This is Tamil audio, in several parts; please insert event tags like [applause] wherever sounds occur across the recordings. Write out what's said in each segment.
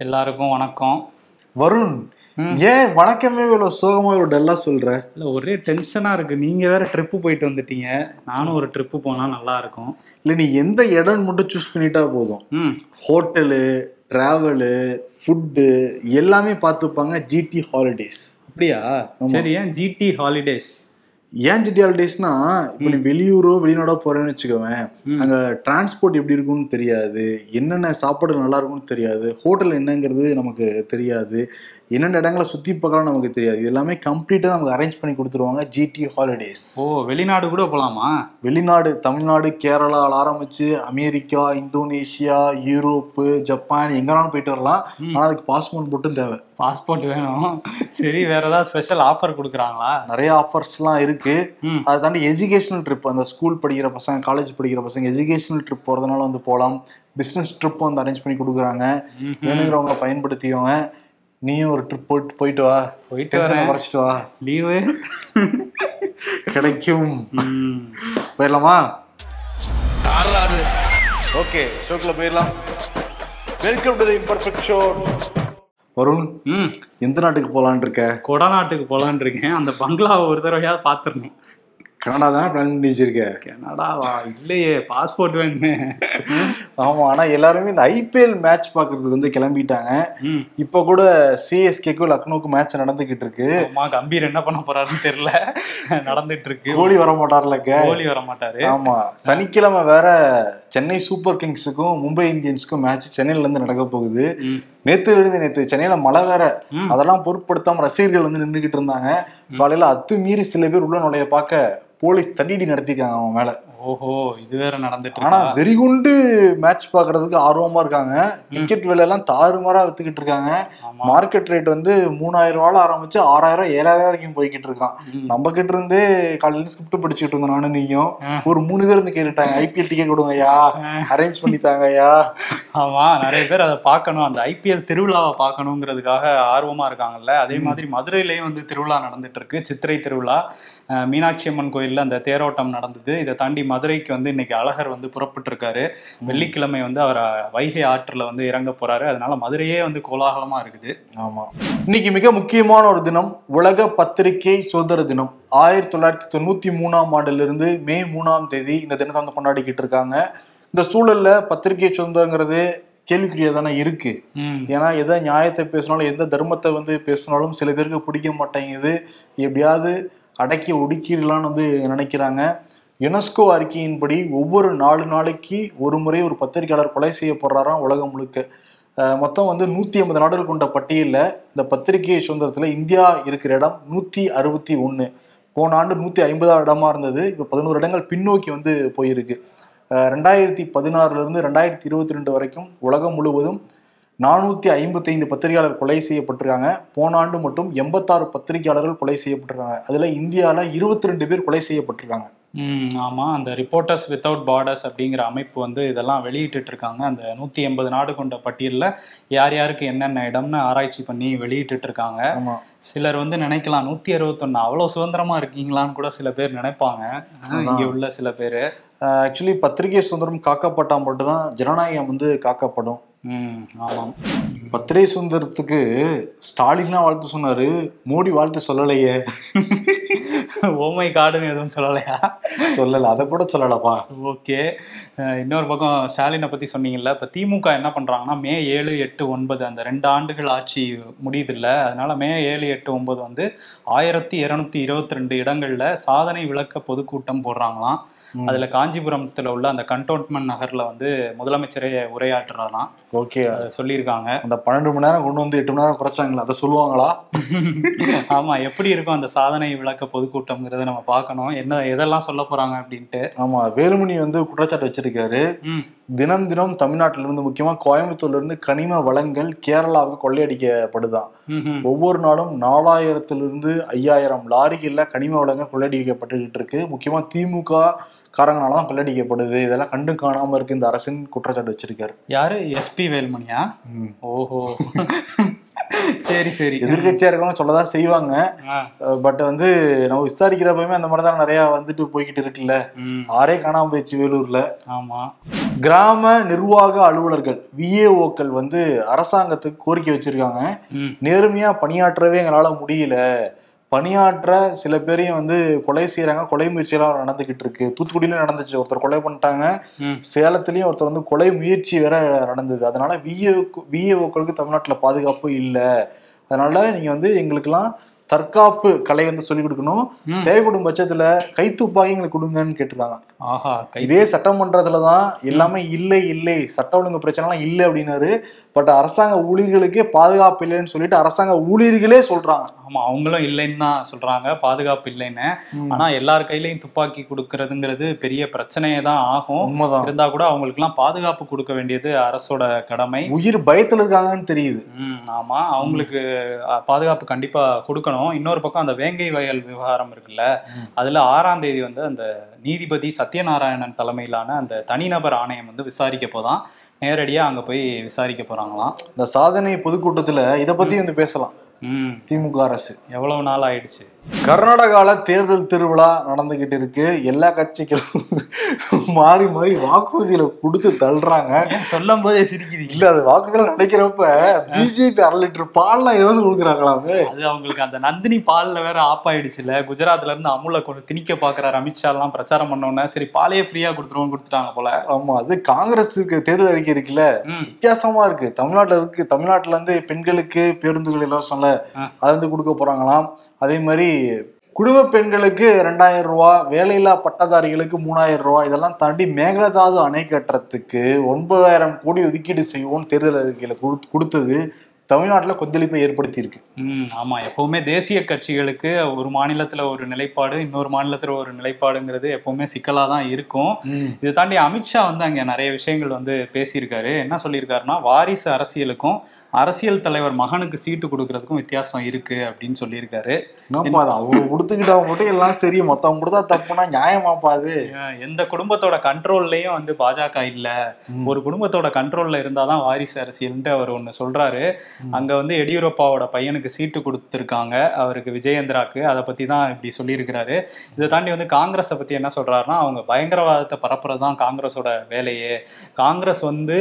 எல்லாருக்கும் வணக்கம். வருண் ஏன் வணக்கமே இவ்வளவு சோகமா இவ்வளவு டல்லா சொல்ற? இல்லை ஒரே டென்ஷனாக இருக்குது நீங்கள் வேற ட்ரிப்பு போயிட்டு வந்துட்டீங்க. நானும் ஒரு ட்ரிப்பு போனால் நல்லா இருக்கும். இல்ல நீ எந்த இடம் மட்டும் சூஸ் பண்ணிட்டா போதும். ம். ஹோட்டலு டிராவலு ஃபுட்டு எல்லாமே பார்த்துப்பாங்க ஜிடி ஹாலிடேஸ் அப்படியா? சரி ஏன் ஜிடி ஹாலிடேஸ் ஏன் ஜிடி ஹாலிடேஸ்னா இப்போ நீ வெளியூரோ வெளிநாடோ போறேன்னு வச்சுக்கோவேன். அங்க டிரான்ஸ்போர்ட் எப்படி இருக்கும்னு தெரியாது என்னென்ன சாப்பாடு நல்லா இருக்கும்னு தெரியாது ஹோட்டல் என்னங்கிறது நமக்கு தெரியாது என்னென்ன இடங்களை சுத்தி பார்க்கலாம் நமக்கு தெரியாது. இது எல்லாமே கம்ப்ளீட்டா நமக்கு அரேஞ்ச் பண்ணி கொடுத்துருவாங்க ஜிடி ஹாலிடேஸ் ஓ வெளிநாடு கூட போகலாமா வெளிநாடு தமிழ்நாடு கேரளாவில் ஆரம்பிச்சு அமெரிக்கா இந்தோனேஷியா யூரோப்பு ஜப்பான் எங்கனாலும் போயிட்டு வரலாம். ம். ஆனா அதுக்கு பாஸ்போர்ட் மட்டும் தேவை. பாஸ்போர்ட் வேணும். சரி வேற ஏதாவது ஸ்பெஷல் ஆஃபர் கொடுக்குறாங்களா? நிறைய ஆஃபர்ஸ்லாம் இருக்கு. அதை தாண்டி எஜுகேஷனல் ட்ரிப் அந்த ஸ்கூல் படிக்கிற பசங்க காலேஜ் படிக்கிற பசங்க எஜுகேஷனல் ட்ரிப் போகிறதுனால வந்து போகலாம் பிஸ்னஸ் ட்ரிப் வந்து அரேஞ்ச் பண்ணி கொடுக்குறாங்க. வேணுங்கிறவங்க பயன்படுத்திக்கோங்க. நீயும் ஒரு ட்ரிப் போட்டு போயிட்டு வா. போயிட்டு குறைச்சிட்டு வா. லீவு கிடைக்கும். ம். போயிடலாமா? ஓகே ஷோக்குள்ள போயிடலாம். Welcome to the imperfect show Varun ம். எந்த நாட்டுக்கு போலான் இருக்க? கொடநாட்டுக்கு போகலான்னு இருக்கேன். அந்த பங்களாவை ஒரு தடவையாவது பார்த்துடணும். கனடா தான் பிளான் பண்ணி வச்சிருக்க. கனடாவா? இல்லையே பாஸ்போர்ட் வேணுமே. ஆமா ஆனா எல்லாருமே இந்த ஐபிஎல் மேட்ச் பாக்குறதுக்கு வந்து கிளம்பிட்டாங்க. இப்ப கூட சிஎஸ்கேக்கும் லக்னோக்கும் மேட்ச் நடந்துகிட்டு இருக்கு. கம்பீர் என்ன பண்ண போறாருன்னு தெரியல. நடந்துட்டு இருக்கு. கோலி வர மாட்டார்லக்க கோலி வர மாட்டாரு. ஆமா சனிக்கிழமை வேற சென்னை சூப்பர் கிங்ஸுக்கும் மும்பை இந்தியன்ஸுக்கும் மேட்ச் சென்னையில இருந்து நடக்க போகுது. ம். நேத்துல இருந்து நேத்து சென்னையில மழை வேற. அதெல்லாம் பொருட்படுத்தாம ரசிகர்கள் வந்து நின்றுகிட்டு இருந்தாங்க. காலையில அத்துமீறி சில பேர் உள்ள நுழைய பார்க்க போலீஸ் தடியடி நடத்திருக்காங்க அவன் மேல. ஓஹோ இது வேற நடந்துட்டு ஆனா வெறிகுண்டு மேட்ச் பாக்குறதுக்கு ஆர்வமா இருக்காங்க. டிக்கெட் விலை எல்லாம் தாறுமாறா வித்துக்கிட்டு இருக்காங்க. மார்க்கெட் ரேட் வந்து மூணாயிரம் ரூபால ஆரம்பிச்சு ஆறாயிரம் ஏழாயிரம் வரைக்கும் போய்கிட்டு இருக்கான். நம்ம கிட்ட இருந்தே காலையில ஸ்கிரிப்ட் படிச்சுட்டு இருந்தோம் நானும் நீயும். ஒரு மூணு பேர் வந்து கேட்டுட்டாங்க. ஐபிஎல் டிக்கெட் கொடுங்கய்யா. ஆ. அரேஞ்ச் பண்ணி தாங்கய்யா. ஆமா நிறைய பேர் அதை பார்க்கணும். அந்த ஐபிஎல் திருவிழாவை பார்க்கணுங்கிறதுக்காக ஆர்வமா இருக்காங்கல்ல. அதே மாதிரி மதுரையிலயும் வந்து திருவிழா நடந்துட்டு இருக்கு. சித்திரை திருவிழா. மீனாட்சி அம்மன் கோயில்ல அந்த தேரோட்டம் நடந்தது. இதை தாண்டி மதுரைக்கு வந்து இன்னைக்கு அழகர் வந்து புறப்பட்டு இருக்காரு வெள்ளிக்கிழமை வந்து அவர் வைகை ஆற்றுல வந்து இறங்க போறாரு. அதனால மதுரையே வந்து கோலாகலமா இருக்குது. ஆமா. இன்னைக்கு மிக முக்கியமான ஒரு தினம் உலக பத்திரிகை சுதந்திர தினம். ஆயிரத்தி தொள்ளாயிரத்தி தொண்ணூத்தி மூணாம் ஆண்டுல இருந்து மே மூணாம் தேதி இந்த தினத்தை வந்து கொண்டாடிக்கிட்டு இருக்காங்க. இந்த சூழல்ல பத்திரிகை சுதந்திரங்கிறது கேள்விக்குறியா தானே இருக்கு ஏன்னா எதை நியாயத்தை பேசினாலும் எந்த தர்மத்தை வந்து பேசினாலும் சில பேருக்கு பிடிக்க மாட்டேங்குது. எப்படியாவது அடக்கி ஒடுக்கிடலான்னு வந்து நினைக்கிறாங்க. யுனெஸ்கோ அறிக்கையின்படி ஒவ்வொரு நாலு நாளைக்கு ஒரு முறை ஒரு பத்திரிகையாளர் கொலை செய்யப்படுறாராம் உலகம் முழுக்க. மொத்தம் வந்து நூற்றி ஐம்பது நாடுகள் கொண்ட பட்டியலில் இந்த பத்திரிகை சுதந்திரத்தில் இந்தியா இருக்கிற இடம் நூற்றி அறுபத்தி ஒன்று போன ஆண்டு நூற்றி ஐம்பதாம் இடமா இருந்தது. இப்போ பதினோரு இடங்கள் பின்னோக்கி வந்து போயிருக்கு. ரெண்டாயிரத்தி பதினாறுலேருந்து ரெண்டாயிரத்தி இருபத்தி ரெண்டு வரைக்கும் உலகம் முழுவதும் நானூத்தி ஐம்பத்தி ஐந்து பத்திரிகையாளர் கொலை செய்யப்பட்டிருக்காங்க. போன ஆண்டு மட்டும் எண்பத்தாறு பத்திரிகையாளர்கள் கொலை செய்யப்பட்டிருக்காங்க. அதுல இந்தியால இருபத்தி ரெண்டு பேர் கொலை செய்யப்பட்டிருக்காங்க. ம் ஆமாம் அந்த ரிப்போர்ட்டர்ஸ் வித்தவுட் பார்டர்ஸ் அப்படிங்கிற அமைப்பு வந்து இதெல்லாம் வெளியிட்டு இருக்காங்க. அந்த நூற்றி எண்பது நாடு கொண்ட பட்டியலில் யார் யாருக்கு என்னென்ன இடம்னு ஆராய்ச்சி பண்ணி வெளியிட்டு இருக்காங்க. சிலர் வந்து நினைக்கலாம் நூற்றி அறுபத்தொன்று அவ்வளோ சுதந்திரமா இருக்கீங்களான்னு கூட சில பேர் நினைப்பாங்க. இங்க உள்ள சில பேர். ஆக்சுவலி பத்திரிகை சுதந்திரம் காக்கப்பட்டா மட்டும்தான் ஜனநாயகம் வந்து காக்கப்படும். ஆமாம். பத்திரிகை சுதந்திரத்துக்கு ஸ்டாலின்லாம் வாழ்த்து சொன்னாரு. மோடி வாழ்த்து சொல்லலையே. ஓமை காடுன்னு எதுவும் சொல்லலையா? சொல்லல. அதை கூட சொல்லலப்பா. ஓகே. இன்னொரு பக்கம் ஸ்டாலினை பற்றி சொன்னீங்கல்ல இப்போ திமுக என்ன பண்ணுறாங்கன்னா மே ஏழு எட்டு ஒன்பது அந்த ரெண்டு ஆண்டுகள் ஆட்சி முடியுதுல்ல. அதனால மே ஏழு எட்டு ஒன்பது வந்து ஆயிரத்தி இரநூத்தி இருபத்தி ரெண்டு இடங்களில் சாதனை விளக்க பொதுக்கூட்டம் போடுறாங்களாம். அதில் காஞ்சிபுரத்தில் உள்ள அந்த கண்டோன்மெண்ட் நகரில் வந்து முதலமைச்சரே உரையாற்றுறாராம் ஓகே. சொல்லியிருக்காங்க. அந்த பன்னெண்டு மணி நேரம் கொண்டு வந்து எட்டு மணி நேரம் குறைச்சாங்களா அதை சொல்லுவாங்களா? ஆமா எப்படி இருக்கும் அந்த சாதனை விளக்க பொதுக்கூட்டம்ங்கிறத நம்ம பார்க்கணும். என்ன எதெல்லாம் சொல்ல போறாங்க அப்படின்ட்டு. ஆமா வேலுமணி வந்து குற்றச்சாட்டு வச்சிருக்காரு. தினம் தினம் தமிழ்நாட்டில இருந்து முக்கியமா கோயம்புத்தூர்ல இருந்து கனிம வளங்கள் கேரளாவுக்கு கொள்ளையடிக்கப்படுதான். ஒவ்வொரு நாளும் நாலாயிரத்திலிருந்து ஐயாயிரம் லாரிகள்ல கனிம வளங்கள் கொள்ளையடிக்கப்பட்டுக்கிட்டு இருக்கு. முக்கியமா திமுக காரங்களால தான் கொள்ளையடிக்கப்படுது இதெல்லாம் கண்டு காணாம இருக்கு. இந்த அரசின் குற்றச்சாட்டு வச்சிருக்காரு. யாரு? எஸ்பி வேல்மணியா. ஓஹோ. சரி சரி. எதிர்கட்சியா இருக்கவங்க சொல்லதான் செய்வாங்க. பட் வந்து நம்ம விசாரிக்கிறப்பயுமே அந்த மாதிரி தான் நிறைய வந்துட்டு போய்கிட்டு இருக்குல்ல. ஆறே காணாம போயிடுச்சு வேலூர்ல. ஆமா. கிராம நிர்வாக அலுவலர்கள் விஏஓக்கள் வந்து அரசாங்கத்துக்கு கோரிக்கை வச்சிருக்காங்க. நேர்மையா பணியாற்றவே எங்களால முடியல. பணியாற்ற சில பேரையும் வந்து கொலை செய்யறாங்க கொலை முயற்சியெல்லாம் நடந்துகிட்டு இருக்கு. தூத்துக்குடியில நடந்துச்சு. ஒருத்தர் கொலை பண்ணிட்டாங்க. சேலத்துலயும் ஒருத்தர் வந்து கொலை முயற்சி வேற நடந்தது. அதனால விஏ விஏஓக்களுக்கு தமிழ்நாட்டுல பாதுகாப்பு இல்லை. அதனால நீங்க வந்து எங்களுக்கெல்லாம் தற்காப்பு கலை வந்து சொல்லிக் கொடுக்கணும். தேவைப்படும் பட்சத்துல கைத்துப்பாக்கி எங்களுக்கு கொடுங்கன்னு கேட்டிருக்காங்க. ஆஹா இதே சட்டமன்றத்துல தான் எல்லாமே இல்லை இல்லை சட்ட ஒழுங்கு பிரச்சனைலாம் இல்லை அப்படின்னாரு. பட் அரசாங்க ஊழியர்களுக்கே பாதுகாப்பு இல்லைன்னு சொல்லிட்டு அரசாங்க ஊழியர்களே சொல்றாங்க. ஆமா அவங்களும் இல்லைன்னு தான் சொல்றாங்க பாதுகாப்பு இல்லைன்னு. ஆனா எல்லார் கையிலயும் துப்பாக்கி கொடுக்கறதுங்கிறது பெரிய பிரச்சனையே தான் ஆகும். உண்மைதான். இருந்தா கூட அவங்களுக்கு எல்லாம் பாதுகாப்பு கொடுக்க வேண்டியது அரசோட கடமை. உயிர் பயத்துல இருக்காங்கன்னு தெரியுது. ஆமா அவங்களுக்கு பாதுகாப்பு கண்டிப்பா கொடுக்கணும். இன்னொரு பக்கம் அந்த வேங்கை வயல் விவகாரம் இருக்குல்ல. அதுல ஆறாம் தேதி வந்து அந்த நீதிபதி சத்யநாராயணன் தலைமையிலான அந்த தனிநபர் ஆணையம் வந்து விசாரிக்க போதான். நேரடியா அங்க போய் விசாரிக்க போறாங்களாம். இந்த சாதனை பொதுக்கூட்டத்துல இத பத்தி வந்து பேசலாம். ம். திமுக அரசு. எவ்வளவு நாள் ஆயிடுச்சு? கர்நாடகால தேர்தல் திருவிழா நடந்துகிட்டு இருக்கு. எல்லா கட்சிகளும் மாறி மாறி வாக்குறுதியில கொடுத்து தள்ளுறாங்க. சொல்லும் போதே சிரிக்கிறீங்க. இல்ல அது வாக்குறுதியில நினைக்கிறப்ப பிஜேபி அரை லிட்டர் பால்லாம் ஏதாவது கொடுக்குறாங்களாமே அது? அவங்களுக்கு அந்த நந்தினி பால்ல வேற ஆப் ஆயிடுச்சுல. குஜராத்ல இருந்து அமுல கொண்டு திணிக்க பாக்குறாரு அமித்ஷா எல்லாம் பிரச்சாரம் பண்ண உடனே சரி பாலையே ஃப்ரீயா கொடுத்துருவோம் கொடுத்துட்டாங்க போல. ஆமா அது காங்கிரஸுக்கு தேர்தல் அறிக்கை இருக்குல்ல. வித்தியாசமா இருக்கு. தமிழ்நாட்டுல இருக்கு. தமிழ்நாட்டுல இருந்து பெண்களுக்கு பேருந்துகள் இலவசம்ல ஆ. அது வந்து கொடுக்க போறாங்களாம். அதே மாதிரி குடும்ப பெண்களுக்கு ரெண்டாயிரம் ரூபா வேலையில்லா பட்டதாரிகளுக்கு மூணாயிரம் ரூபா இதெல்லாம் தாண்டி மேகதாது அணை கட்டுறதுக்கு ஒன்பதாயிரம் கோடி ஒதுக்கீடு செய்வோம்னு தேர்தல் அறிக்கையில் கொடுத்தது. தமிழ்நாட்டுல கொந்தளிப்பை ஏற்படுத்தி இருக்கு ம் ஆமா. எப்பவுமே தேசிய கட்சிகளுக்கு ஒரு மாநிலத்துல ஒரு நிலைப்பாடு இன்னொரு மாநிலத்துல ஒரு நிலைப்பாடுங்கிறது எப்பவுமே சிக்கலா தான் இருக்கும் இதை தாண்டி அமித்ஷா வந்து அங்க நிறைய விஷயங்கள் வந்து பேசியிருக்காரு. என்ன சொல்லியிருக்காருன்னா வாரிசு அரசியலுக்கும் அரசியல் தலைவர் மகனுக்கு சீட்டு கொடுக்கறதுக்கும் வித்தியாசம் இருக்கு அப்படின்னு சொல்லியிருக்காரு. அவங்க கொடுத்துக்கிட்டா மட்டும் எல்லாம் சரி மொத்தவங்க கொடுத்தா தப்புனா நியாயமாப்பா அது? அஹ் எந்த குடும்பத்தோட கண்ட்ரோல்லையும் வந்து பாஜக இல்ல. ஒரு குடும்பத்தோட கண்ட்ரோல்ல இருந்தாதான் வாரிசு அரசியல்ன்ட்டு அவர் ஒண்ணு சொல்றாரு. அங்க வந்து எடியூரப்பாவோட பையனுக்கு சீட்டு கொடுத்துருக்காங்க. அவருக்கு விஜயேந்திராக்கு. அதை பத்தி தான் இப்படி சொல்லியிருக்கிறாரு. இதை தாண்டி வந்து காங்கிரஸை பத்தி என்ன சொல்றாருன்னா அவங்க பயங்கரவாதத்தை பரப்புறது தான் காங்கிரஸோட வேலையே. காங்கிரஸ் வந்து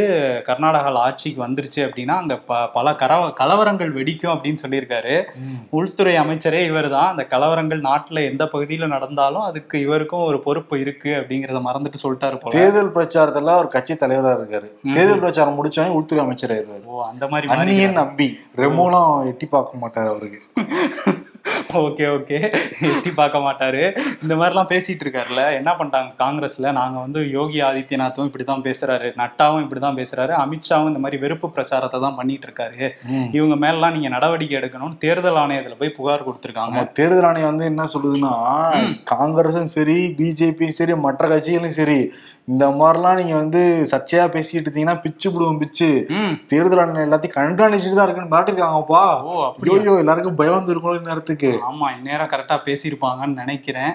கர்நாடகாவில் ஆட்சிக்கு வந்துருச்சு அப்படின்னா அங்க ப பல கலவரங்கள் வெடிக்கும் அப்படின்னு சொல்லியிருக்காரு. உள்துறை அமைச்சரே இவர் தான். அந்த கலவரங்கள் நாட்டுல எந்த பகுதியில நடந்தாலும் அதுக்கு இவருக்கும் ஒரு பொறுப்பு இருக்கு அப்படிங்கறத மறந்துட்டு சொல்லிட்டாரு போல. தேர்தல் பிரச்சாரத்துல ஒரு கட்சி தலைவரா இருக்காரு. தேர்தல் பிரச்சாரம் முடிச்சோடனே உள்துறை அமைச்சர் ஆயிருவாரு ஓ அந்த மாதிரி அந்நியன் நம்பி ரெமோலாம் எட்டி பார்க்க மாட்டாரு அவருக்கு. Okay okay. எட்டி பார்க்க மாட்டாரு. இந்த மாதிரிலாம் பேசிட்டு இருக்காருல்ல. என்ன பண்ணிட்டாங்க காங்கிரஸ்ல? நாங்க வந்து யோகி ஆதித்யநாத்தும் இப்படிதான் பேசுறாரு. நட்டாவும் இப்படிதான் பேசுறாரு. அமித்ஷாவும் இந்த மாதிரி வெறுப்பு பிரச்சாரத்தை தான் பண்ணிட்டு இருக்காரு. இவங்க மேலாம் நீங்க நடவடிக்கை எடுக்கணும்னு தேர்தல் ஆணையத்துல போய் புகார் கொடுத்துருக்காங்க. தேர்தல் ஆணையம் வந்து என்ன சொல்லுதுன்னா காங்கிரஸும் சரி பிஜேபியும் சரி மற்ற கட்சிகளும் சரி இந்த மாதிரிலாம் நீங்க வந்து சர்ச்சையா பேசிட்டு இருந்தீங்கன்னா பிச்சு விடுவோம் பிச்சு. தேர்தல் ஆணையம் எல்லாத்தையும் கண்காணிச்சுட்டு தான் இருக்குன்னு மிரட்டிருக்காங்கப்பா ஓ அப்படியா? எல்லாருக்கும் பயம் வந்துருக்கணும் நேரத்துக்கு ஆமா இந்நேரம் கரெக்டா பேசியிருப்பாங்கன்னு நினைக்கிறேன்.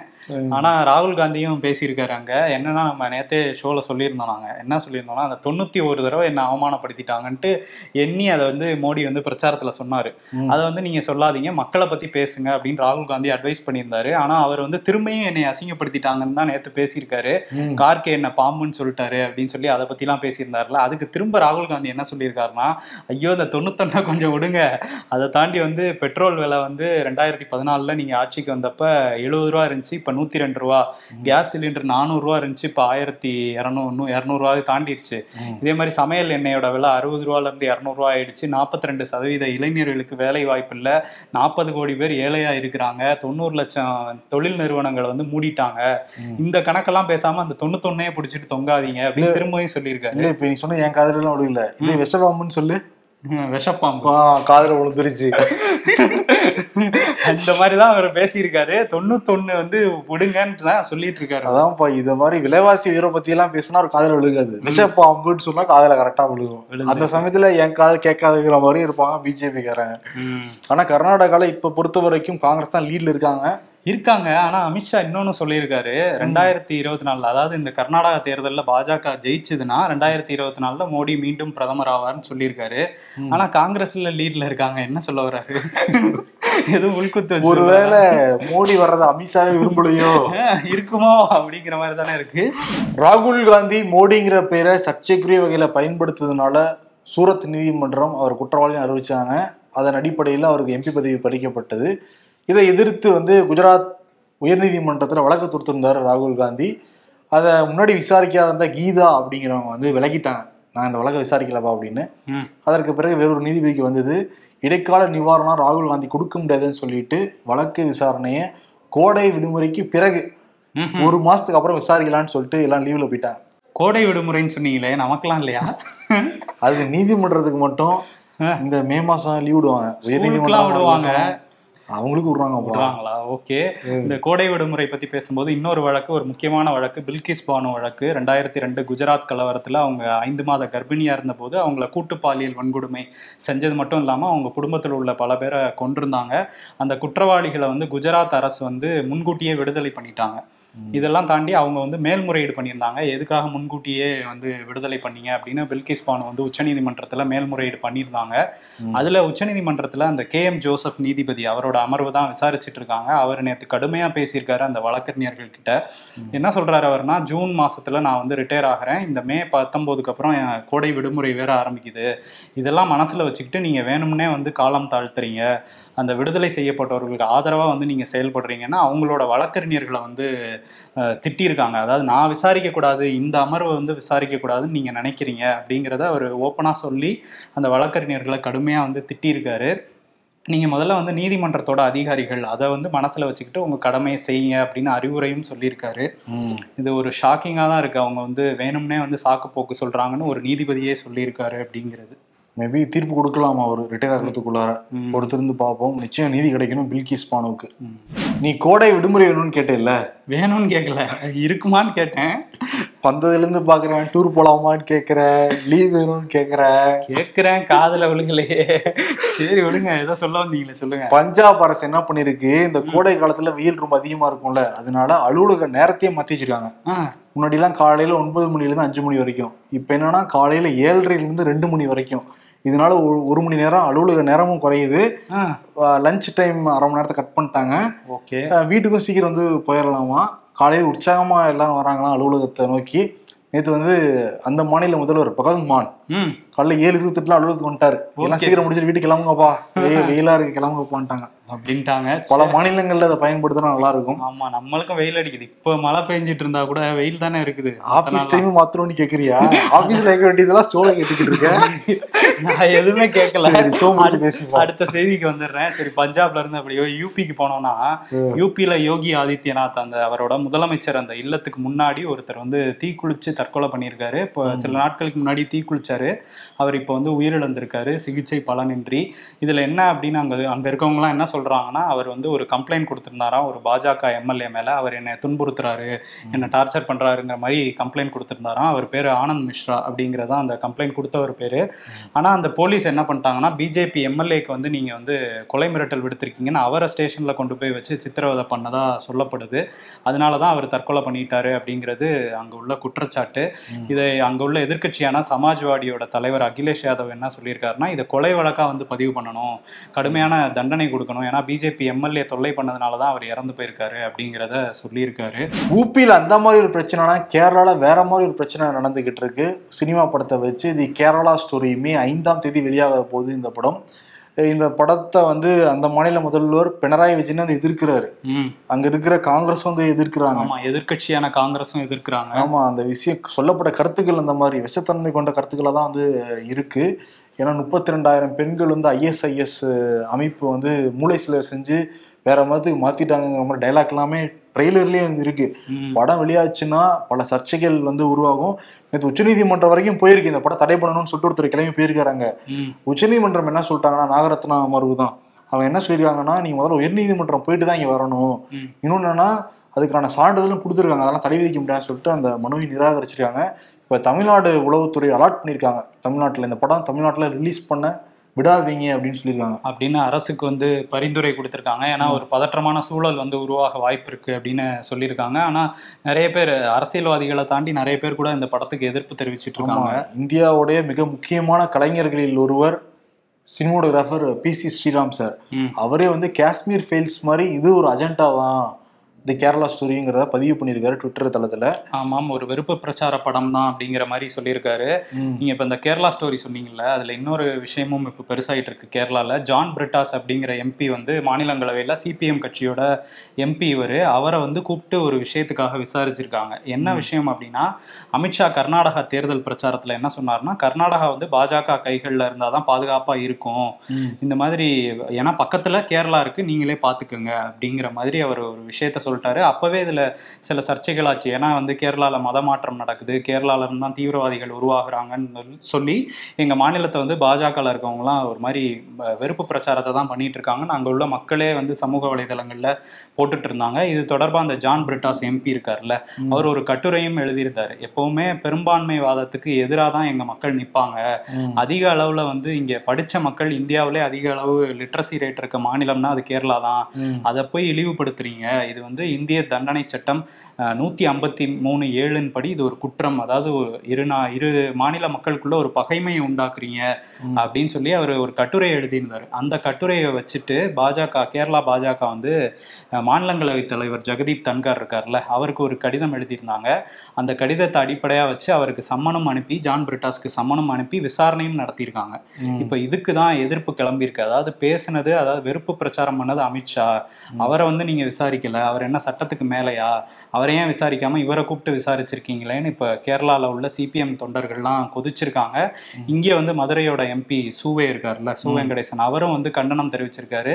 ஆனா ராகுல் காந்தியும் பேசியிருக்காரு அங்க. என்னன்னா நம்ம நேத்தே ஷோல சொல்லியிருந்தோம் நாங்க. என்ன சொல்லியிருந்தோம்னா அந்த தொண்ணூத்தி ஒரு தடவை என்ன அவமானப்படுத்திட்டாங்கன்ட்டு எண்ணி அதை வந்து மோடி வந்து பிரச்சாரத்துல சொன்னாரு. அதை வந்து நீங்க சொல்லாதீங்க. மக்களை பத்தி பேசுங்க அப்படின்னு ராகுல் காந்தி அட்வைஸ் பண்ணியிருந்தாரு. ஆனா அவர் வந்து திரும்பியும் என்னை அசிங்கப்படுத்திட்டாங்கன்னு தான் நேத்து பேசியிருக்காரு. கார்கே என்ன பாம்புன்னு சொல்லிட்டாரு அப்படின்னு சொல்லி அதை பத்திலாம் பேசியிருந்தாருல. அதுக்கு திரும்ப ராகுல் காந்தி என்ன சொல்லியிருக்காருன்னா ஐயோ இந்த தொண்ணூத்தொன்னா கொஞ்சம் விடுங்க. அதை தாண்டி வந்து பெட்ரோல் விலை வந்து ரெண்டாயிரத்தி பதினாலுல நீங்க ஆட்சிக்கு வந்தப்ப எழுபது ரூபா இருந்துச்சு. இப்ப நூத்தி ரெண்டு ரூபா. கேஸ் சிலிண்டர் நானூறு ரூபா இருந்துச்சு இப்ப ஆயிரத்தி இரநூறு இரநூறுவா தாண்டிடுச்சு. இதே மாதிரி சமையல் எண்ணெயோட விலை அறுபது ரூபால இருந்து இரநூறுவா ஆயிடுச்சு. நாற்பத்தி ரெண்டு சதவீத இளைஞர்களுக்கு வேலை வாய்ப்பு இல்லை. நாற்பது கோடி பேர் ஏழையா இருக்கிறாங்க. தொண்ணூறு லட்சம் தொழில் நிறுவனங்களை வந்து மூடிட்டாங்க. இந்த கணக்கெல்லாம் பேசாம அந்த தொண்ணூத்தொன்னே பிடிச்சிட்டு தொங்காதீங்க அப்படின்னு திரும்பவும் சொல்லியிருக்காரு. இல்ல இப்ப நீ சொன்ன என் காதுல எல்லாம் விடல இது விஷபாம்புன்னு சொல்லு. விஷப்பாம்பு. காதுல விழுந்துருச்சு. இந்த மாதிரிதான் அவர் பேசியிருக்காரு. தொண்ணூத்தொன்னு வந்து விடுங்கன்னு சொல்லிட்டு இருக்காரு அதான்ப்பா இந்த மாதிரி விலைவாசி உயர்வை பத்தி எல்லாம் பேசினா ஒரு காதுல விழுகாது. விஷப்பாம்புன்னு சொன்னா காதுல கரெக்டா விழுகும். அந்த சமயத்துல என் காது கேட்காதுங்கிற மாதிரி இருப்பாங்க பிஜேபி காரங்க. ம், ஆனா கர்நாடகால இப்ப பொறுத்த வரைக்கும் காங்கிரஸ் தான் லீட்ல இருக்காங்க. இருக்காங்க. ஆனா அமித்ஷா இன்னொன்னு சொல்லியிருக்காரு. ரெண்டாயிரத்தி இருபத்தி நாலுல அதாவது இந்த கர்நாடகா தேர்தல்ல பாஜக ஜெயிச்சதுன்னா ரெண்டாயிரத்தி இருபத்தி நாலுல மோடி மீண்டும் பிரதமர் ஆவார்னு சொல்லியிருக்காரு. ஆனா காங்கிரஸ்ல லீட்ல இருக்காங்க. என்ன சொல்ல வர்றாரு? [laughs] எதுவும் உள்குத்து ஒருவேளை மோடி வர்றதை அமித்ஷாவே விரும்பலையோ? [laughs] இருக்குமோ? அப்படிங்கிற மாதிரி தானே இருக்கு. ராகுல் காந்தி மோடிங்கிற பேரை சர்ச்சைக்குரிய வகையில பயன்படுத்துறதுனால சூரத் நீதிமன்றம் அவர் குற்றவாளின்னு அறிவிச்சாங்க. அதன் அடிப்படையில் அவருக்கு எம்பி பதவி பறிக்கப்பட்டது. இதை எதிர்த்து வந்து குஜராத் உயர்நீதிமன்றத்தில் வழக்கு தொடுத்திருந்தார் ராகுல் காந்தி அதை முன்னாடி விசாரிக்க இருந்த கீதா அப்படிங்கிறவங்க வந்து விலகிட்டாங்க நான் இந்த வழக்கை விசாரிக்கலப்பா அப்படின்னு. அதற்கு பிறகு வேறொரு நீதிபதிக்கு வந்தது இடைக்கால நிவாரணம் ராகுல் காந்தி கொடுக்க முடியாதுன்னு சொல்லிட்டு வழக்கு விசாரணையை கோடை விடுமுறைக்கு பிறகு. ஒரு மாசத்துக்கு அப்புறம் விசாரிக்கலாம்னு சொல்லிட்டு எல்லாம் லீவ்ல போயிட்டாங்க கோடை விடுமுறைன்னு சொன்னீங்களே நமக்கெல்லாம் இல்லையா அது நீதிமன்றத்துக்கு மட்டும். இந்த மே மாசம் லீவ் விடுவாங்க ஸ்கூலுக்குலாம் விடுவாங்க. அவங்களுக்கு விடுறாங்க ஓகே. இந்த கோடை விடுமுறை பத்தி பேசும்போது இன்னொரு வழக்கு ஒரு முக்கியமான வழக்கு பில்கிஸ் பானு வழக்கு. ரெண்டாயிரத்தி ரெண்டு குஜராத் கலவரத்துல அவங்க ஐந்து மாத கர்ப்பிணியா இருந்தபோது அவங்கள கூட்டு பாலியல் வன்கொடுமை செஞ்சது மட்டும் இல்லாம அவங்க குடும்பத்தில் உள்ள பல பேரை கொண்டிருந்தாங்க அந்த குற்றவாளிகளை வந்து குஜராத் அரசு வந்து முன்கூட்டியே விடுதலை பண்ணிட்டாங்க. இதெல்லாம் தாண்டி அவங்க வந்து மேல்முறையீடு பண்ணியிருந்தாங்க. எதுக்காக முன்கூட்டியே வந்து விடுதலை பண்ணீங்க அப்படின்னு பில்கிஸ் பானு வந்து உச்சநீதிமன்றத்துல மேல்முறையீடு பண்ணியிருந்தாங்க. அதுல உச்சநீதிமன்றத்துல அந்த கே எம் ஜோசப் நீதிபதி அவரோட அமர்வு தான் விசாரிச்சுட்டு இருக்காங்க அவர் நேற்று கடுமையா பேசியிருக்காரு அந்த வழக்கறிஞர்கள் கிட்ட. என்ன சொல்றாரு அவர்னா ஜூன் மாசத்துல நான் வந்து ரிட்டையர் ஆகிறேன். இந்த மே பத்தொன்பதுக்கு அப்புறம் என் கோடை விடுமுறை வேற ஆரம்பிக்குது. இதெல்லாம் மனசுல வச்சுக்கிட்டு நீங்க வேணும்னே வந்து காலம் தாழ்த்துறீங்க. அந்த விடுதலை செய்யப்பட்டவர்களுக்கு ஆதரவா வந்து நீங்க செயல்படுறீங்கன்னா அவங்களோட வழக்கறிஞர்களை வந்து திட்டியிருக்காங்க. அதாவது நான் விசாரிக்க கூடாது இந்த அமர்வை வந்து விசாரிக்க கூடாதுன்னு நீங்க நினைக்கிறீங்க அப்படிங்கிறத அவர் ஓப்பனா சொல்லி அந்த வழக்கறிஞர்களை கடுமையா வந்து திட்டியிருக்காரு. நீங்க முதல்ல வந்து நீதிமன்றத்தோட அதிகாரிகள் அதை வந்து மனசுல வச்சுக்கிட்டு உங்க கடமையை செய்யுங்க அப்படின்னு அறிவுரையும் சொல்லியிருக்காரு. இது ஒரு ஷாக்கிங்காக தான் இருக்கு. அவங்க வந்து வேணும்னே வந்து சாக்கு போக்கு சொல்றாங்கன்னு ஒரு நீதிபதியே சொல்லியிருக்காரு அப்படிங்கிறது. மேபி தீர்ப்பு கொடுக்கலாமா அவர். ரிட்டையர் ஆகிறதுக்குள்ளார. பொறுத்திருந்து பார்ப்போம். நிச்சயம் நீதி கிடைக்கணும் பில்கிஸ் பானுவுக்கு ம். நீ கோடை விடுமுறை வேணும்னு கேட்டேல்ல? வேணும்னு கேட்கல இருக்குமான்னு கேட்டேன். வந்ததுல இருந்து பாக்குறேன் டூர் போலாமான்னு கேக்குற லீவ் வேணும்னு கேக்குற. கேட்கிறேன் காதுல விழுகலையே. சரி விடுங்க ஏதோ சொல்ல வந்தீங்களே சொல்லுங்க. பஞ்சாப் அரசு என்ன பண்ணிருக்கு? இந்த கோடை காலத்துல வெயில் ரொம்ப அதிகமா இருக்கும்ல அதனால அலுவலக நேரத்தையே மாத்தி வச்சிருக்காங்க ஆ, முன்னாடி எல்லாம் காலையில ஒன்பது மணில இருந்து அஞ்சு மணி வரைக்கும். இப்ப என்னன்னா காலையில ஏழரைல இருந்து ரெண்டு மணி வரைக்கும். இதனால ஒரு- ஒரு மணி நேரம் அலுவலக நேரமும் குறையுது. லஞ்ச் டைம் அரை மணி நேரத்தை கட் பண்ணிட்டாங்க. ஓகே. வீட்டுக்கும் சீக்கிரம் வந்து போயிடலாமா காலையில் உற்சாகமா எல்லாம் வராங்களாம் அலுவலகத்தை நோக்கி. நேற்று வந்து அந்த மாநில முதல்வர் பகவந்த் மான் ம் காலைல ஏழு இருபத்தெட்டுல அலுவலகத்துக்கு வந்துட்டாரு. எல்லாம். சீக்கிரம் முடிச்சுட்டு வீட்டுக்கு கிளம்புங்கப்பா. [laughs] வெயில் இருக்கு கிளம்புங்கப்பான்ட்டாங்க அப்படின்ட்டாங்க. பல மாநிலங்கள்ல அதை பயன்படுத்தினா நல்லா இருக்கும் ஆமா நம்மளுக்கும் வெயில் அடிக்குது. இப்ப மழை பெஞ்சிட்டு இருந்தா கூட வெயில் தானே இருக்குது. ஆபீஸ் டைம் மாத்திரம்னு கேக்குறியா? ஆபீஸ்ல கேட்க வேண்டியதெல்லாம் சோள கேட்டுக்கிட்டு இருக்க [laughs] நான் எதுவுமே கேட்கல. முடிச்சு. அடுத்த செய்திக்கு வந்துடுறேன். சரி பஞ்சாப்ல இருந்து அப்படியோ யூபிக்கு போனோம்னா யூபியில யோகி ஆதித்யநாத் அந்த அவரோட முதலமைச்சர் அந்த இல்லத்துக்கு முன்னாடி ஒருத்தர் வந்து தீக்குளிச்சு தற்கொலை பண்ணியிருக்காரு. இப்போ சில நாட்களுக்கு முன்னாடி தீக்குளிச்சாரு. அவர் இப்போ வந்து உயிரிழந்திருக்காரு. சிகிச்சை பலனின்றி. இதுல என்ன அப்படின்னு அங்க அங்க இருக்கவங்கலாம் என்ன சொல்றாங்கன்னா அவர் வந்து ஒரு கம்ப்ளைண்ட் கொடுத்திருந்தாராம். ஒரு பாஜக எம்எல்ஏ மேல. அவர் என்னை துன்புறுத்துறாரு. என்னை டார்ச்சர் பண்றாருங்கிற மாதிரி கம்ப்ளைண்ட் கொடுத்திருந்தாராம். அவர் பேரு ஆனந்த் மிஸ்ரா அப்படிங்கிறதா அந்த கம்ப்ளைண்ட் கொடுத்தவர் பேரு. ஆனா அந்த போலீஸ் என்ன பண்ணிட்டாங்கன்னா பிஜேபி எம்எல்ஏக்கு வந்து நீங்க வந்து கொலை மிரட்டல் விடுத்திருக்கீங்கன்னு அவரை ஸ்டேஷன்ல கொண்டு போய் வச்சு சித்திரவதை பண்ணதா சொல்லப்படுது. அதனால தான் அவர் தற்கொலை பண்ணிட்டாரு அப்படிங்கிறது அங்க உள்ள குற்றச்சாட்டு. இதை அங்க உள்ள எதிர்க்கட்சியான கட்சியோட தலைவர் அகிலேஷ் யாதவ் என்ன சொல்லியிருக்காருன்னா இதை கொலை வழக்காக வந்து பதிவு பண்ணணும் கடுமையான தண்டனை கொடுக்கணும். ஏன்னா பிஜேபி எம்எல்ஏ தொல்லை பண்ணதுனால தான் அவர் இறந்து போயிருக்காரு அப்படிங்கிறத சொல்லியிருக்காரு. ஊப்பியில் அந்த மாதிரி ஒரு பிரச்சனைனா கேரளாவில் வேற மாதிரி ஒரு பிரச்சனை நடந்துகிட்டு இருக்கு. சினிமா படத்தை வச்சு தி கேரளா ஸ்டோரியுமே ஐந்தாம் தேதி வெளியாக போகுது இந்த படம். இந்த படத்தை வந்து அந்த மாநில முதல்வர் பினராயி விஜயன் வந்து எதிர்க்கிறாரு. அங்க இருக்கிற காங்கிரஸ் வந்து எதிர்க்கிறாங்க. ஆமா எதிர்க்கட்சியான காங்கிரஸும் எதிர்க்கிறாங்க. ஆமா அந்த விஷயம் சொல்லப்பட்ட கருத்துக்கள் அந்த மாதிரி விஷத்தன்மை கொண்ட கருத்துக்களை தான் வந்து இருக்கு. ஏன்னா முப்பத்தி ரெண்டாயிரம் பெண்கள் வந்து ஐஎஸ்ஐஎஸ் அமைப்பு வந்து மூளை சிலை செஞ்சு வேற மதத்துக்கு மாத்திட்டாங்கிற மாதிரி டைலாக் எல்லாமே ட்ரெய்லர்லயே வந்து இருக்கு. படம் வெளியாச்சுன்னா பல சர்ச்சைகள் வந்து உருவாகும். நேற்று உச்சநீதிமன்றம் வரைக்கும் போயிருக்கு. இந்த படம் தடை பண்ணணும்னு சொல்லிட்டு ஒருத்தர் கிளம்பி போயிருக்காங்க உச்சநீதிமன்றம் என்ன சொல்லிட்டாங்கன்னா நாகரத்னா அமர்வு தான். அவங்க என்ன சொல்லியிருக்காங்கன்னா நீங்க முதல்ல உயர்நீதிமன்றம் போயிட்டு தான் இங்க வரணும். இன்னொன்னு என்னன்னா அதுக்கான சான்றிதழும் கொடுத்துருக்காங்க. அதெல்லாம் தடை விதிக்க முடியாதுன்னு சொல்லிட்டு அந்த மனுவை நிராகரிச்சிருக்காங்க. இப்போ தமிழ்நாடு உளவுத்துறை அலாட் பண்ணியிருக்காங்க. தமிழ்நாட்டில் இந்த படம் தமிழ்நாட்டில் ரிலீஸ் பண்ண விடாதீங்க அப்படின்னு சொல்லியிருக்காங்க. அப்படின்னு அரசுக்கு வந்து பரிந்துரை கொடுத்துருக்காங்க. ஏன்னா ஒரு பதற்றமான சூழல் வந்து உருவாக வாய்ப்பு இருக்கு அப்படின்னு சொல்லியிருக்காங்க. ஆனா நிறைய பேர் அரசியல்வாதிகளை தாண்டி நிறைய பேர் கூட இந்த படத்துக்கு எதிர்ப்பு தெரிவிச்சிட்டு இருக்காங்க இந்தியாவுடைய மிக முக்கியமான கலைஞர்களில் ஒருவர் cinematographer P C Sriram sir. அவரே வந்து காஷ்மீர் ஃபெயில்ஸ் மாதிரி இது ஒரு அஜெண்டா தான். இந்த கேரளா ஸ்டோரிங்கிறத பதிவு பண்ணியிருக்காரு ட்விட்டர் தளத்துல. ஆமாம் ஒரு வெறுப்பு பிரச்சார படம் தான் அப்படிங்கிற மாதிரி சொல்லியிருக்காரு. நீங்க இப்ப இந்த கேரளா ஸ்டோரி சொன்னீங்கல்ல அதுல இன்னொரு விஷயமும் இப்ப பெருசாயிட்டு இருக்கு கேரளால. ஜான் பிரிட்டாஸ் அப்படிங்கிற எம்பி வந்து மாநிலங்களவையில சிபிஎம் கட்சியோட எம்பி இவரு. அவரை வந்து கூப்பிட்டு ஒரு விஷயத்துக்காக விசாரிச்சிருக்காங்க. என்ன விஷயம் அப்படின்னா அமித்ஷா கர்நாடகா தேர்தல் பிரச்சாரத்துல என்ன சொன்னார்னா கர்நாடகா வந்து பாஜக கைகள்ல இருந்தாதான் பாதுகாப்பா இருக்கும். ம். இந்த மாதிரி ஏன்னா பக்கத்துல கேரளா இருக்கு நீங்களே பாத்துக்கோங்க அப்படிங்கிற மாதிரி அவர் ஒரு விஷயத்த சொல்லிட்டாரு. அப்பவே இதுல சில சர்ச்சைகள் ஆச்சு ஏன்னா வந்து கேரளால மத மாற்றம் நடக்குது. கேரளால இருந்து தான் தீவிரவாதிகள் உருவாகுறாங்கன்னு சொல்லி எங்க மாநிலத்தை வந்து பாஜகல இருக்கவங்கலாம் ஒரு மாதிரி வெறுப்பு பிரச்சாரத்தை தான் பண்ணிட்டு இருக்காங்கன்னு அங்க உள்ள மக்களே வந்து சமூக வலைதளங்கள்ல போட்டுட்டு இருந்தாங்க இது தொடர்பா அந்த ஜான் பிரிட்டாஸ் எம்பி இருக்கார்ல. அவர் ஒரு கட்டுரையும் எழுதியிருந்தாரு. எப்பவுமே பெரும்பான்மைவாதத்துக்கு எதிராக தான் எங்க மக்கள் நிப்பாங்க. ம். அதிக அளவுல வந்து இங்க படிச்ச மக்கள் இந்தியாவிலே அதிக அளவு லிட்ரஸி ரேட் இருக்க மாநிலம்னா அது கேரளா தான். அதை போய் இழிவுபடுத்துறீங்க. இது வந்து இந்திய தண்டனை சட்டம் நூத்தி ஐம்பத்தி மூணு ஏழின் படி இது ஒரு குற்றம். அதாவது ஒரு இரு நா இரு மாநில மக்களுக்குள்ள ஒரு பகைமையை உண்டாக்குறீங்க. அப்படின்னு சொல்லி அவர் ஒரு கட்டுரை எழுதியிருந்தார். அந்த கட்டுரையை வச்சுட்டு பாஜக கேரளா பாஜக வந்து மாநிலங்களவை தலைவர் ஜெகதீப் தன்கர் இருக்கார்ல அவருக்கு ஒரு கடிதம் எழுதியிருந்தாங்க. அந்த கடிதத்தை அடிப்படையா வச்சு அவருக்கு சம்மனம் அனுப்பி ஜான் பிரிட்டாஸ்க்கு சம்மனம் அனுப்பி விசாரணையும் நடத்தியிருக்காங்க. இப்ப இதுக்கு தான் எதிர்ப்பு கிளம்பியிருக்கு. அதாவது பேசுனது அதாவது வெறுப்பு பிரச்சாரம் பண்ணது அமித்ஷா. அவரை வந்து நீங்க விசாரிக்கல அவர் என்ன சட்டத்துக்கு மேலையா? அவரை ஏன் விசாரிக்காம இவரை கூப்பிட்டு விசாரிச்சிருக்கீங்களேன்னு இப்ப கேரளால உள்ள சிபிஎம் தொண்டர்கள்லாம் கொதிச்சிருக்காங்க. இங்கே வந்து மதுரையோட எம்பி சூவே இருக்காருல்ல சு வெங்கடேசன். அவரும் வந்து கண்டனம் தெரிவிச்சிருக்காரு.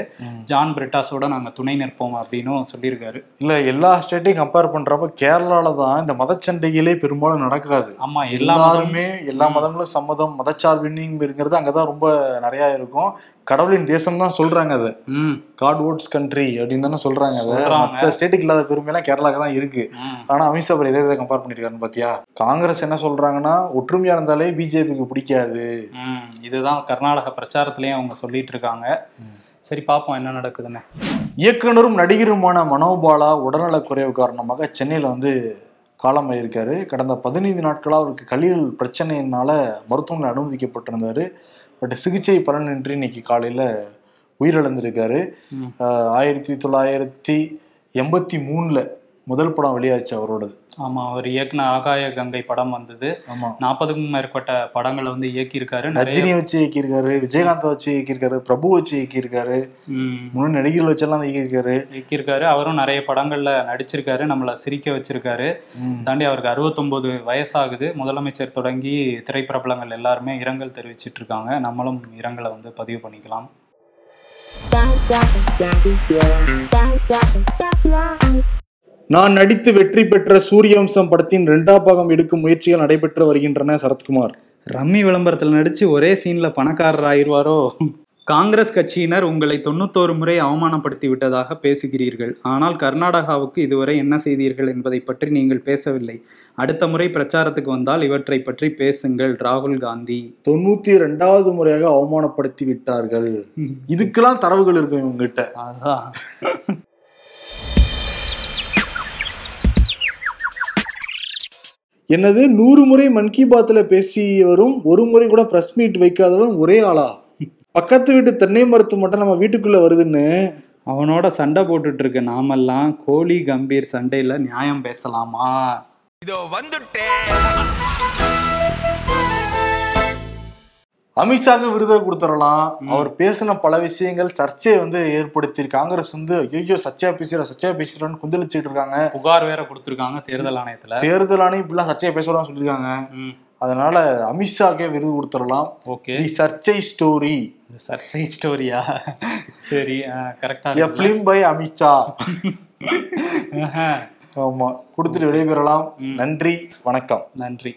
ஜான் பிரிட்டாஸோட நாங்க துணை நிற்போம் அப்படின்னும் சொல்லியிருக்காரு. இல்ல எல்லா ஸ்டேட்டையும் கம்பேர் பண்றப்ப கேரளால தான் இந்த மதச்சண்டைகளே பெரும்பாலும் நடக்காது. ஆமா எல்லா மதமும் எல்லாருமே எல்லா மதங்களும் சம்மதம் மதச்சார்பின்மைங்கிறது அங்கதான் ரொம்ப நிறைய இருக்கும். கடவுளின் தேசம் தான் சொல்றாங்க அதை. காட் ஓட்ஸ் கண்ட்ரி அப்படின்னு தானே சொல்றாங்க அதை. மற்ற ஸ்டேட்டுக்கு இல்லாத பெருமையெல்லாம் கேரளாக்கு தான் இருக்கு. ஆனா அமித்ஷா அவர் எதை எதை கம்பேர் பண்ணிருக்காருன்னு பாத்தியா? காங்கிரஸ் என்ன சொல்றாங்கன்னா ஒற்றுமையா இருந்தாலே பிஜேபிக்கு பிடிக்காது. இதுதான் கர்நாடக பிரச்சாரத்திலயும் அவங்க சொல்லிட்டு இருக்காங்க. சரி பார்ப்போம் என்ன நடக்குதுன்னு. இயக்குனரும் நடிகருமான மனோபாலா உடல்நலக்குறைவு காரணமாக சென்னையில வந்து காலமாயிருக்காரு. கடந்த பதினைந்து நாட்களா அவருக்கு கல்லீரல் பிரச்சனையினால மருத்துவமனை அனுமதிக்கப்பட்டிருந்தாரு. பட் சிகிச்சை பலனின்றி இன்னைக்கு காலையில உயிரிழந்திருக்காரு. ஆயிரத்தி தொள்ளாயிரத்தி எண்பத்தி மூணுல முதல் படம் வெளியாச்சு அவரோடது. ஆமா அவர் இயக்குன ஆகாய கங்கை படம் வந்தது. ஆமா. நாற்பதுக்கும் மேற்பட்ட படங்களை வந்து இயக்கியிருக்காரு. ரஜினியை வச்சு இயக்கியிருக்காரு விஜயகாந்தை வச்சு இயக்கியிருக்காரு பிரபு வச்சு இயக்கியிருக்காரு. ம், முன்னாடி நடிகர்கள் வச்செல்லாம் இயக்கியிருக்காரு. இயக்கியிருக்காரு. அவரும் நிறைய படங்கள்ல நடிச்சிருக்காரு நம்மள சிரிக்க வச்சிருக்காரு. தாண்டி அவருக்கு அறுபத்தொன்பது வயசாகுது. முதலமைச்சர் தொடங்கி திரைப்பிரபலங்கள் எல்லாருமே இரங்கல் தெரிவிச்சிட்டு இருக்காங்க நம்மளும் இரங்கலை வந்து பதிவு பண்ணிக்கலாம். நான் நடித்து வெற்றி பெற்ற சூரியவம்சம் படத்தின் இரண்டாம் பாகம் எடுக்கும் முயற்சிகள் நடைபெற்று வருகின்றன சரத்குமார். ரம்மி விளம்பரத்தில் நடிச்சு ஒரே சீன்ல பணக்காரர் ஆயிடுவாரோ காங்கிரஸ் கட்சியினர் உங்களை தொண்ணூத்தோரு முறை அவமானப்படுத்தி விட்டதாக பேசுகிறீர்கள். ஆனால் கர்நாடகாவுக்கு இதுவரை என்ன செய்தீர்கள் என்பதை பற்றி நீங்கள் பேசவில்லை. அடுத்த முறை பிரச்சாரத்துக்கு வந்தால் இவற்றை பற்றி பேசுங்கள் ராகுல் காந்தி. தொண்ணூத்தி ரெண்டாவது முறையாக அவமானப்படுத்தி விட்டார்கள். இதுக்கெல்லாம் தரவுகள் இருக்கும் இவங்ககிட்ட. என்னது? நூறு முறை மன் கி பாத்ல பேசியவரும் ஒரு முறை கூட பிரஸ் மீட் வைக்காதவன் ஒரே ஆளா? பக்கத்து வீட்டு தென்னை மரத்து மட்டும் நம்ம வீட்டுக்குள்ள வருதுன்னு. அவனோட சண்டை போட்டுட்டு இருக்க நாமெல்லாம் கோலி கம்பீர் சண்டையில நியாயம் பேசலாமா? இதோ வந்துட்டேன். அமித்ஷாக்கு விருதை கொடுத்துடலாம். அவர் பேசின பல விஷயங்கள் சர்ச்சையை வந்து ஏற்படுத்தி காங்கிரஸ் வந்து ஐயோ சர்ச்சையா பேசுற சர்ச்சையா பேசுறான்னு குந்தளிச்சிட்டு இருக்காங்க. புகார் வேற கொடுத்துருக்காங்க தேர்தல் ஆணையத்துல. தேர்தல் ஆணையம் இப்படிலாம் சர்ச்சையா பேசலாம் சொல்லியிருக்காங்க. அதனால அமித்ஷாக்கே விருது கொடுத்துடலாம். ஓகே. தி சர்ச்சை ஸ்டோரி. சர்ச்சை ஸ்டோரியா? சரி கரெக்டா ஃபிலிம் பை அமித்ஷா. ஆமா கொடுத்துட்டு விடைபெறலாம். நன்றி வணக்கம். நன்றி.